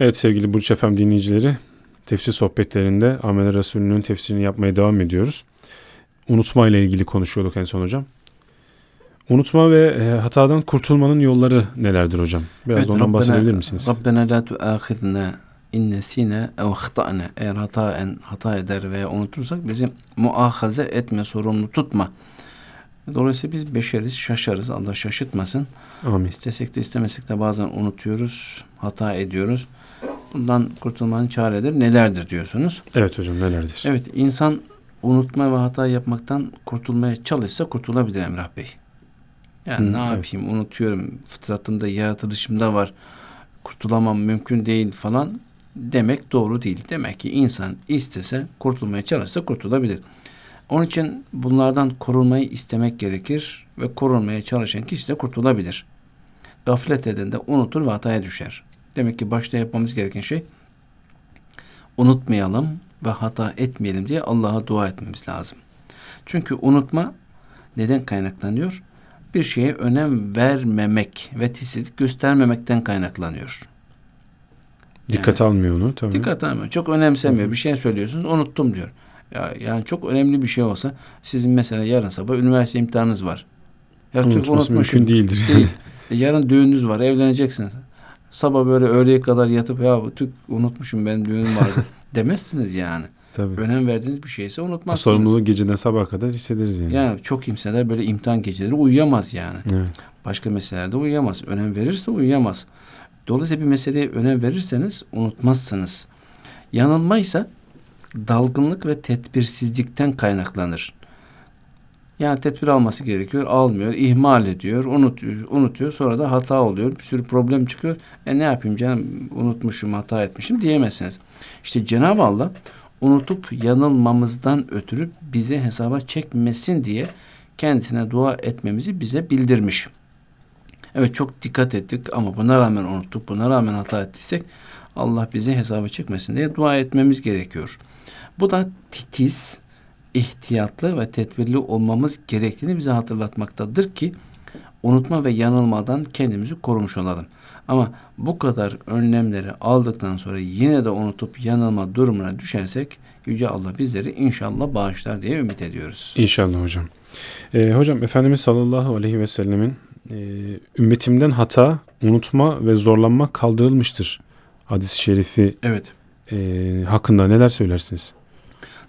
Evet sevgili Burç Efem dinleyicileri, tefsir sohbetlerinde Amel Resulü'nün tefsirini yapmaya devam ediyoruz. Unutma ile ilgili konuşuyorduk en son hocam. Unutma ve e, hatadan kurtulmanın yolları nelerdir hocam? Biraz Evet, da ondan Rabbena- bahsedebilir misiniz? Rabbena la tuâkhidna in nesine ev hıta'ne eğer hataen hata eder veya unutursak bizi muahaze etme, sorumlu tutma. Dolayısıyla biz beşeriz, şaşarız. Allah şaşırtmasın. Amin. İstesek de istemesek de bazen unutuyoruz, hata ediyoruz. Bundan kurtulmanın çareleri nelerdir diyorsunuz. Evet hocam nelerdir? Evet, insan unutma ve hata yapmaktan kurtulmaya çalışsa kurtulabilir Emrah Bey. Yani Hı, ne evet. yapayım unutuyorum, fıtratımda, yaratılışımda var, kurtulamam mümkün değil falan demek doğru değil. Demek ki insan istese, kurtulmaya çalışsa kurtulabilir. Onun için bunlardan korunmayı istemek gerekir ve korunmaya çalışan kişi de kurtulabilir. Gaflet eden de unutur ve hataya düşer. Demek ki başta yapmamız gereken şey unutmayalım ve hata etmeyelim diye Allah'a dua etmemiz lazım. Çünkü unutma neden kaynaklanıyor? Bir şeye önem vermemek ve titizlik göstermemekten kaynaklanıyor. Dikkat almıyor onu tabii. Dikkat almıyor. Çok önemsemiyor. Bir şey söylüyorsunuz unuttum diyor. Ya, yani çok önemli bir şey olsa sizin mesela yarın sabah üniversite imtihanınız var. Ya tüh, Unutması mümkün değildir. Değil. E, yarın düğününüz var. Evleneceksiniz. Sabah böyle öğleye kadar yatıp ya tük unutmuşum benim düğünüm vardı demezsiniz yani. tabii. Önem verdiğiniz bir şeyse O unutmazsınız. sorumluluğu geceden sabaha kadar hissederiz yani. Yani çok kimseler böyle imtihan geceleri uyuyamaz yani. Evet. Başka meselelerde uyuyamaz. Önem verirse uyuyamaz. Dolayısıyla bir meseleye önem verirseniz unutmazsınız. Yanılmaysa dalgınlık ve tedbirsizlikten kaynaklanır. Yani tedbir alması gerekiyor, almıyor, ihmal ediyor, unutuyor, unutuyor. Sonra da hata oluyor, bir sürü problem çıkıyor. E ne yapayım canım, unutmuşum, hata etmişim diyemezsiniz. İşte Cenab-ı Allah unutup yanılmamızdan ötürü bize hesaba çekmesin diye kendisine dua etmemizi bize bildirmiş. Evet çok dikkat ettik ama buna rağmen unuttuk, buna rağmen hata ettiysek Allah bizi hesaba çekmesin diye dua etmemiz gerekiyor. Bu da titiz, ihtiyatlı ve tedbirli olmamız gerektiğini bize hatırlatmaktadır ki unutma ve yanılmadan kendimizi korumuş olalım. Ama bu kadar önlemleri aldıktan sonra yine de unutup yanılma durumuna düşersek Yüce Allah bizleri inşallah bağışlar diye ümit ediyoruz. İnşallah hocam. Ee, hocam Efendimiz sallallahu aleyhi ve sellemin ümmetimden hata, unutma ve zorlanma kaldırılmıştır. Hadis-i şerifi Evet. e, hakkında neler söylersiniz?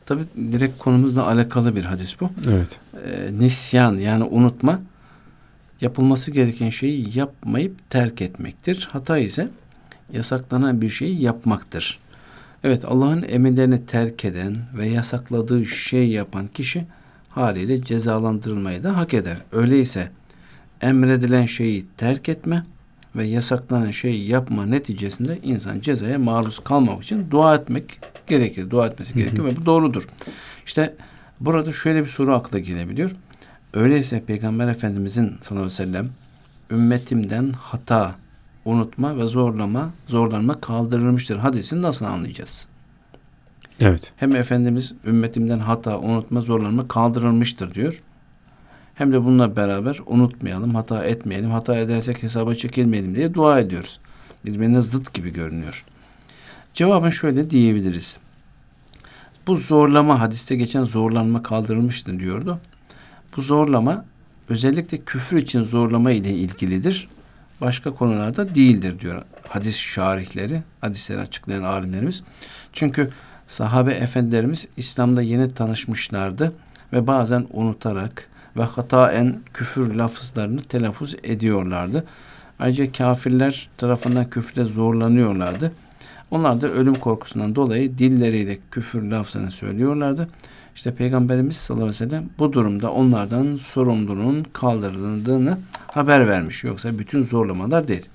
Tabi direkt konumuzla alakalı bir hadis bu. Evet. e, nisyan yani unutma yapılması gereken şeyi yapmayıp terk etmektir. Hata ise yasaklanan bir şeyi yapmaktır. Evet Allah'ın emirlerini terk eden ve yasakladığı şey yapan kişi haliyle cezalandırılmayı da hak eder. Öyleyse emredilen şeyi terk etme ve yasaklanan şeyi yapma neticesinde insan cezaya maruz kalmamak için dua etmek gerekir. Dua etmesi gerekir ve bu doğrudur. İşte burada şöyle bir soru akla gelebiliyor. Öyleyse Peygamber Efendimizin sallallahu aleyhi ve sellem ümmetimden hata, unutma ve zorlama, zorlanma kaldırılmıştır. Hadisini nasıl anlayacağız? Evet. Hem Efendimiz ümmetimden hata, unutma, zorlanma kaldırılmıştır diyor. Hem de bununla beraber unutmayalım, hata etmeyelim, hata edersek hesaba çekilmeyelim diye dua ediyoruz. Birbirine zıt gibi görünüyor. Cevabın şöyle diyebiliriz. Bu zorlama, hadiste geçen zorlanma kaldırılmıştır diyordu. Bu zorlama özellikle küfür için zorlama ile ilgilidir. Başka konularda değildir diyor hadis şarihleri, hadisleri açıklayan alimlerimiz. Çünkü sahabe efendilerimiz İslam'da yeni tanışmışlardı ve bazen unutarak ve hataen küfür lafızlarını telaffuz ediyorlardı. Ayrıca kafirler tarafından küfürde zorlanıyorlardı. Onlar da ölüm korkusundan dolayı dilleriyle küfür lafzını söylüyorlardı. İşte Peygamberimiz sallallahu aleyhi ve sellem bu durumda onlardan sorumluluğun kaldırıldığını haber vermiş. Yoksa bütün zorlamalar değil.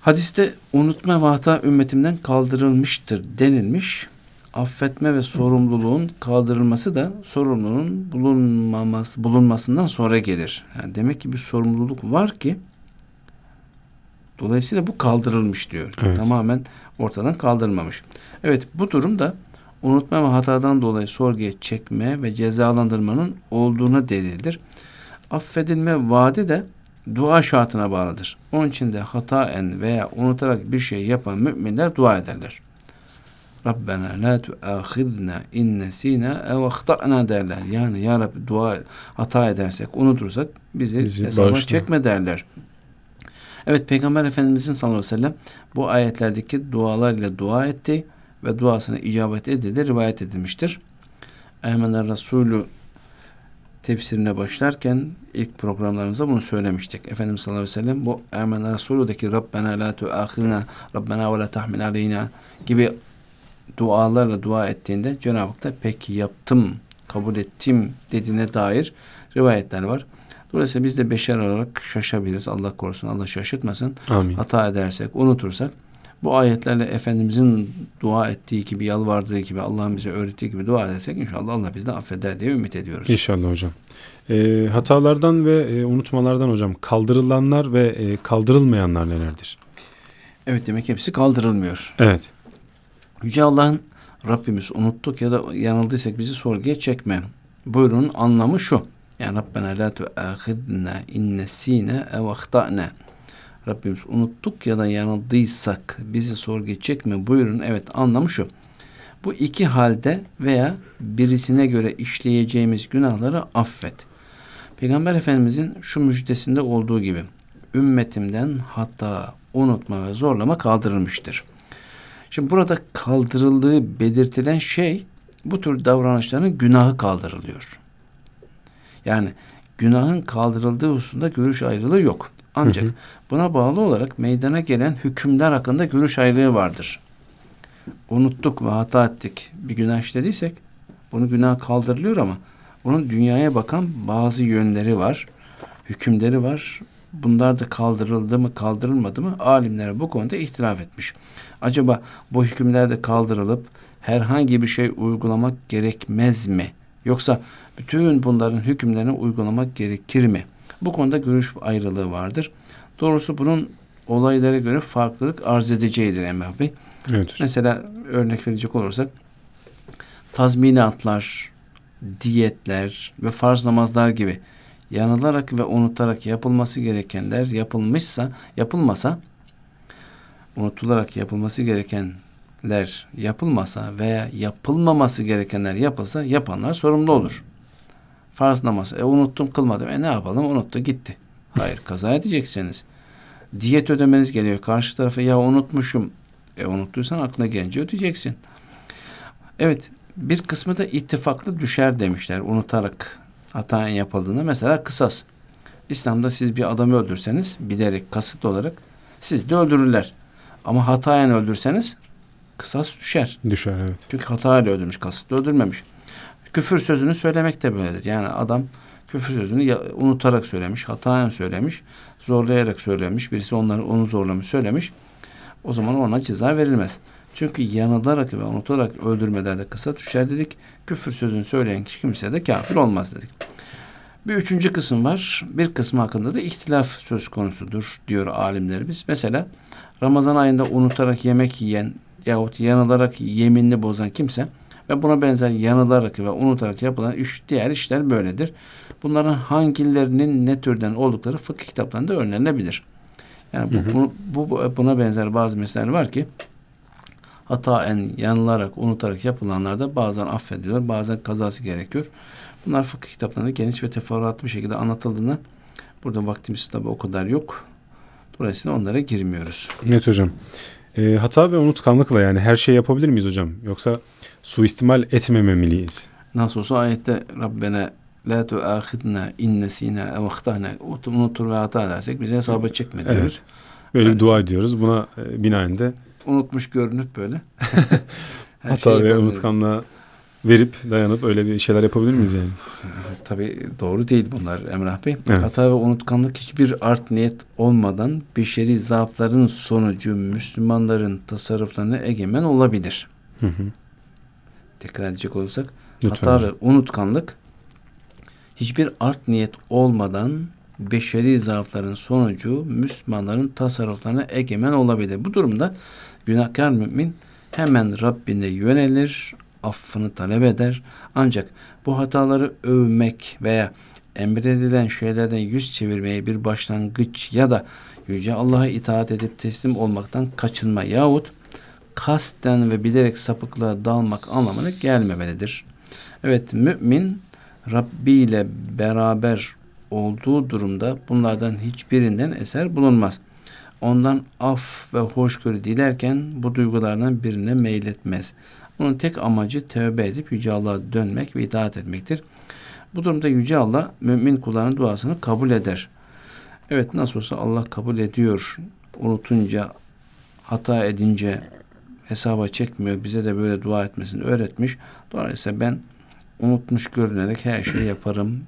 Hadiste unutma ve hata ümmetimden kaldırılmıştır denilmiş. Affetme ve sorumluluğun kaldırılması da sorumluluğun bulunmaması, bulunmasından sonra gelir. Yani demek ki bir sorumluluk var ki dolayısıyla bu kaldırılmış diyor. Evet. Tamamen ortadan kaldırılmamış. Evet bu durumda unutma ve hatadan dolayı sorguya çekme ve cezalandırmanın olduğuna delildir. Affedilme vaadi de dua şartına bağlıdır. Onun için de hataen veya unutarak bir şey yapan müminler dua ederler. Rabbena la tuâkhidna in nesînâ ev ahta'na derler. Yani ya Rabbi dua hata edersek, unutursak bizi, Bizi hesaba bağışla. çekme derler. Evet Peygamber Efendimizin sallallahu aleyhi ve sellem bu ayetlerdeki dualar ile dua etti ve duasına icabet edildi rivayet edilmiştir. Ehmen Resulü tefsirine başlarken ilk programlarımızda bunu söylemiştik. Efendimiz sallallahu aleyhi ve sellem bu Emen Resulü'deki Rabbena la tuâkhina Rabbena ve la tahmil aleyna gibi dualarla dua ettiğinde Cenab-ı Hak da peki yaptım, kabul ettim dediğine dair rivayetler var. Dolayısıyla biz de beşer olarak şaşabiliriz. Allah korusun, Allah şaşırtmasın. Amin. Hata edersek, unutursak bu ayetlerle Efendimizin dua ettiği gibi, yalvardığı gibi, Allah'ın bize öğrettiği gibi dua edersek inşallah Allah bizi de affeder diye ümit ediyoruz. İnşallah hocam. Ee, hatalardan ve e, unutmalardan hocam kaldırılanlar ve e, kaldırılmayanlar nelerdir? Evet demek hepsi kaldırılmıyor. Evet. Yüce Allah'ın Rabbimiz unuttuk ya da yanıldıysak bizi sorguya çekme. Buyurun anlamı şu. Yani Rabbena la tuâkhidna innesîne ev ahtâne. Rabbimiz unuttuk ya da yanıldıysak bizi sorguya çekme buyurun. Evet anlamı şu. Bu iki halde veya birisine göre işleyeceğimiz günahları affet. Peygamber Efendimizin şu müjdesinde olduğu gibi ümmetimden hatta unutma ve zorlama kaldırılmıştır. Şimdi burada kaldırıldığı belirtilen şey bu tür davranışların günahı kaldırılıyor. Yani günahın kaldırıldığı hususunda görüş ayrılığı yok. Ancak Hı hı. buna bağlı olarak meydana gelen hükümler hakkında görüş ayrılığı vardır. Unuttuk ve hata ettik bir günah işlediysek bunu günah kaldırılıyor ama bunun dünyaya bakan bazı yönleri var, hükümleri var. Bunlar da kaldırıldı mı kaldırılmadı mı alimler bu konuda ihtilaf etmiş. Acaba bu hükümler de kaldırılıp herhangi bir şey uygulamak gerekmez mi? Yoksa bütün bunların hükümlerini uygulamak gerekir mi? Bu konuda görüş ayrılığı vardır. Doğrusu bunun olaylara göre farklılık arz edeceğidir Emrah Bey. Evet hocam. Mesela örnek verecek olursak tazminatlar, diyetler ve farz namazlar gibi yanılarak ve unutarak yapılması gerekenler yapılmışsa, yapılmasa unutularak yapılması gerekenler yapılmasa veya yapılmaması gerekenler yapılsa yapanlar sorumlu olur. Farz namazı. E unuttum kılmadım. E ne yapalım? Unuttu gitti. Hayır kaza edeceksiniz. Diyet ödemeniz geliyor. Karşı tarafa ya unutmuşum. E unuttuysan aklına gelince ödeyeceksin. Evet bir kısmı da ittifaklı düşer demişler unutarak hata yapıldığında. Mesela kısas. İslam'da siz bir adamı öldürseniz bilerek kasıt olarak siz de öldürürler. Ama hatayen öldürseniz kısas düşer. Düşer evet. Çünkü hatayla öldürmüş, kasıtlı öldürmemiş. Küfür sözünü söylemek de böyledir. Yani adam küfür sözünü unutarak söylemiş, hatayen söylemiş, zorlayarak söylemiş, birisi onları onu zorlamış söylemiş. O zaman ona ceza verilmez. Çünkü yanılarak ve unutarak öldürmelerde kısa düşer dedik. Küfür sözünü söyleyen kişi kimse de kafir olmaz dedik. Bir üçüncü kısım var. Bir kısmı hakkında da ihtilaf söz konusudur diyor alimlerimiz. Mesela Ramazan ayında unutarak yemek yiyen yahut yanılarak yeminini bozan kimse ve buna benzer yanılarak ve unutarak yapılan üç diğer işler böyledir. Bunların hangilerinin ne türden oldukları fıkıh kitaplarında öğrenilebilir. Yani bu, Hı hı. bu, bu- buna benzer bazı meseleler var ki hataen yanılarak, unutarak yapılanlarda bazen affediliyor, bazen kazası gerekiyor. Bunlar fıkıh kitaplarında geniş ve teferruatlı bir şekilde anlatıldığında burada vaktimiz tabi o kadar yok. Dolayısıyla onlara girmiyoruz. Evet hocam. Ee, hata ve unutkanlıkla yani her şey yapabilir miyiz hocam? Yoksa suistimal etmemeliyiz. Nasıl olsa ayette Rabbena la tuâkhidna innesina ev ahtana unutur ve hata edersek bize hesaba çekme diyoruz. Evet. Böyle Öyle. dua ediyoruz. Buna e, binaen de Unutmuş görünüp böyle. Hata şeyi ve unutkanlığa verip dayanıp öyle bir şeyler yapabilir miyiz yani? Tabii doğru değil bunlar Emrah Bey. Evet. Hata ve unutkanlık hiçbir art niyet olmadan beşeri zaafların sonucu Müslümanların tasarruflarına egemen olabilir. Hı hı. Tekrar edecek olursak Lütfen hata ve unutkanlık hiçbir art niyet olmadan beşeri zaafların sonucu Müslümanların tasarruflarına egemen olabilir. Bu durumda günahkar mümin hemen Rabbine yönelir, affını talep eder. Ancak bu hataları övmek veya emredilen şeylerden yüz çevirmeye bir başlangıç ya da Yüce Allah'a itaat edip teslim olmaktan kaçınma yahut kasten ve bilerek sapıklığa dalmak anlamına gelmemelidir. Evet mümin Rabbi ile beraber olduğu durumda bunlardan hiçbirinden eser bulunmaz. Ondan af ve hoşgörü dilerken bu duygulardan birine meyletmez. Onun tek amacı tövbe edip Yüce Allah'a dönmek ve itaat etmektir. Bu durumda Yüce Allah mümin kullarının duasını kabul eder. Evet nasıl olsa Allah kabul ediyor. Unutunca, hata edince hesaba çekmiyor. Bize de böyle dua etmesini öğretmiş. Dolayısıyla ben unutmuş görünerek her şeyi yaparım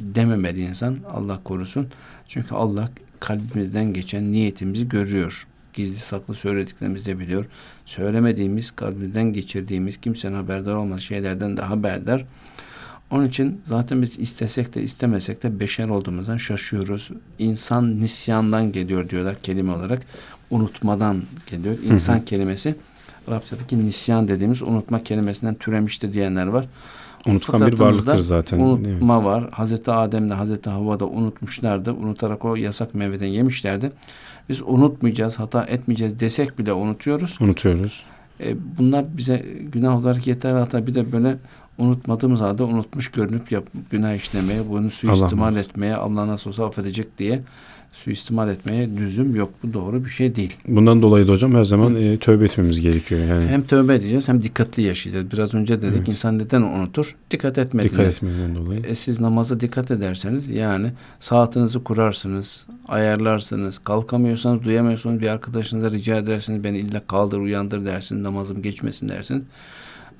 dememeli insan. Allah korusun. Çünkü Allah kalbimizden geçen niyetimizi görüyor. Gizli saklı söylediklerimizi de biliyor. Söylemediğimiz, kalbimizden geçirdiğimiz, kimsenin haberdar olmadığı şeylerden de haberdar. Onun için zaten biz istesek de istemesek de beşer olduğumuzdan şaşıyoruz. İnsan nisyandan geliyor diyorlar kelime olarak. Unutmadan geliyor. İnsan hı hı. kelimesi Arapçadaki nisyan dediğimiz unutma kelimesinden türemiştir diyenler var. Unutkan bir varlıktır zaten. Unutma evet. var. Hazreti Adem'le Hazreti Havva da unutmuşlardı. Unutarak o yasak meyveden yemişlerdi. Biz unutmayacağız, hata etmeyeceğiz desek bile unutuyoruz. Unutuyoruz. E, bunlar bize günah olarak yeter hatta bir de böyle unutmadığımız halde unutmuş görünüp yap, günah işlemeye, bunu suistimal Allah etmeye, Allah nasıl olsa affedecek diye suistimal etmeye lüzum yok. Bu doğru bir şey değil. Bundan dolayı da hocam her zaman e, tövbe etmemiz gerekiyor. Yani. Hem tövbe edeceğiz hem dikkatli yaşayacağız. Biraz önce dedik evet. insan neden unutur? Dikkat etmediğinden. Dikkat etmediğinden dolayı. E, siz namaza dikkat ederseniz yani saatinizi kurarsınız, ayarlarsınız. Kalkamıyorsanız, duyamıyorsanız bir arkadaşınıza rica edersiniz. Beni illa kaldır, uyandır dersiniz. Namazım geçmesin dersiniz.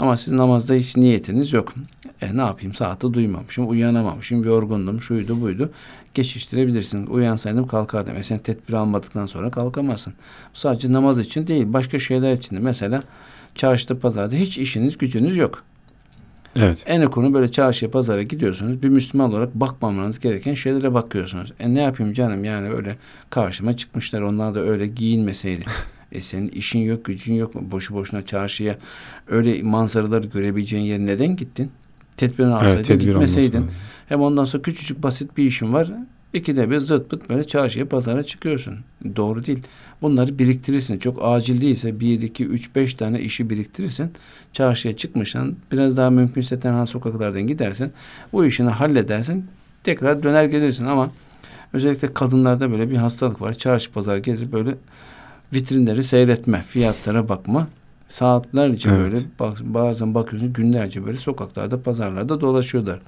Ama siz namazda hiç niyetiniz yok. E ne yapayım saati duymamışım, uyanamamışım, yorgundum, şuydu buydu. Geçiştirebilirsin. Uyansaydım kalkardım. E sen tedbir almadıktan sonra kalkamazsın. Sadece namaz için değil, başka şeyler için de. Mesela çarşıda, pazarda hiç işiniz, gücünüz yok. Evet. En konu böyle çarşıya, pazara gidiyorsunuz. Bir Müslüman olarak bakmamanız gereken şeylere bakıyorsunuz. E ne yapayım canım yani öyle karşıma çıkmışlar. Onlar da öyle giyinmeseydi. E senin işin yok, gücün yok. Boşu boşuna çarşıya öyle manzaraları görebileceğin yere neden gittin? Tedbirini alsaydın, evet, tedbir gitmeseydin. Hem ondan sonra küçücük basit bir işin var. İkide bir zırt pıt böyle çarşıya pazara çıkıyorsun. Doğru değil. Bunları biriktirirsin. Çok acil değilse bir, iki, üç, beş tane işi biriktirirsen çarşıya çıkmışsan biraz daha mümkünse tenha sokaklardan gidersen bu işini halledersen tekrar döner gelirsin ama özellikle kadınlarda böyle bir hastalık var. Çarşı pazar gezip böyle vitrinleri seyretme, fiyatlara bakma. Saatlerce evet. böyle bak, bazen bakıyorsun günlerce böyle sokaklarda, pazarlarda dolaşıyorlar.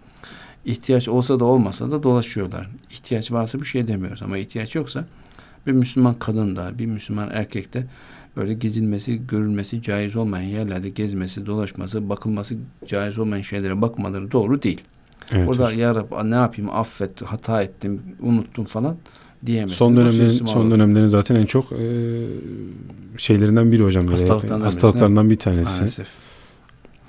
İhtiyaç olsa da olmasa da dolaşıyorlar. İhtiyaç varsa bir şey demiyoruz ama ihtiyaç yoksa bir Müslüman kadın da, bir Müslüman erkek de böyle gezilmesi, görülmesi caiz olmayan yerlerde gezmesi, dolaşması, bakılması caiz olmayan şeylere bakmaları doğru değil. Evet, Orada hocam. ya Rab ne yapayım affet, hata ettim, unuttum falan diyemezsin. Son dönemlerin son dönemlerin zaten en çok e, şeylerinden biri hocam. Hastalıklarından, hastalıklarından bir tanesi. Maalesef.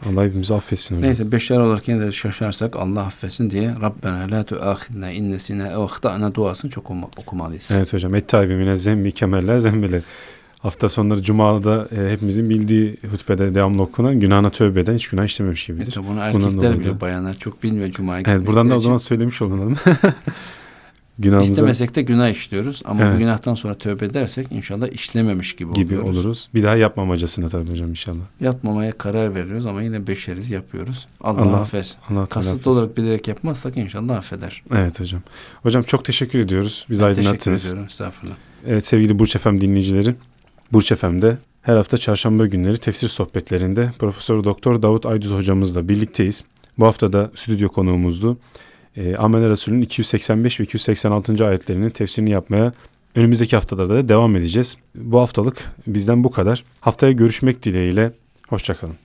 Allah hepimizi affetsin hocam. Neyse beşer olarak yine de şaşarsak Allah affetsin diye Rabbena la tuâkhidna innesine ev ahtana duasını çok okumalıyız. Evet hocam. Et tabi zembi kemeller zembile. Hafta sonları Cuma'da e, hepimizin bildiği hutbede devamlı okunan günahına tövbe eden hiç günah işlememiş gibidir. Evet, bunu erkekler bile bayanlar çok bilmiyor Cuma'ya Evet buradan da o zaman söylemiş olalım. Günahımıza... İstemesek de günah işliyoruz ama evet. bu günahtan sonra tövbe edersek inşallah işlememiş gibi, gibi oluyoruz. oluruz. Bir daha yapmamacasına tabii hocam inşallah. Yapmamaya karar veriyoruz ama yine beşeriz yapıyoruz. Allah, Allah affetsin. Allah Kasıtlı olarak bilerek yapmazsak inşallah affeder. Evet hocam. Hocam çok teşekkür ediyoruz. Biz aydınlattınız. Teşekkür ediyorum. Estağfurullah. Evet sevgili Burç Efem dinleyicileri. Burç Efem'de her hafta çarşamba günleri tefsir sohbetlerinde Profesör Doktor Davut Aydüz hocamızla birlikteyiz. Bu hafta da stüdyo konuğumuzdu e, Amel Resulü'nün 285 ve 286. ayetlerinin tefsirini yapmaya önümüzdeki haftada da devam edeceğiz. Bu haftalık bizden bu kadar. Haftaya görüşmek dileğiyle. Hoşçakalın.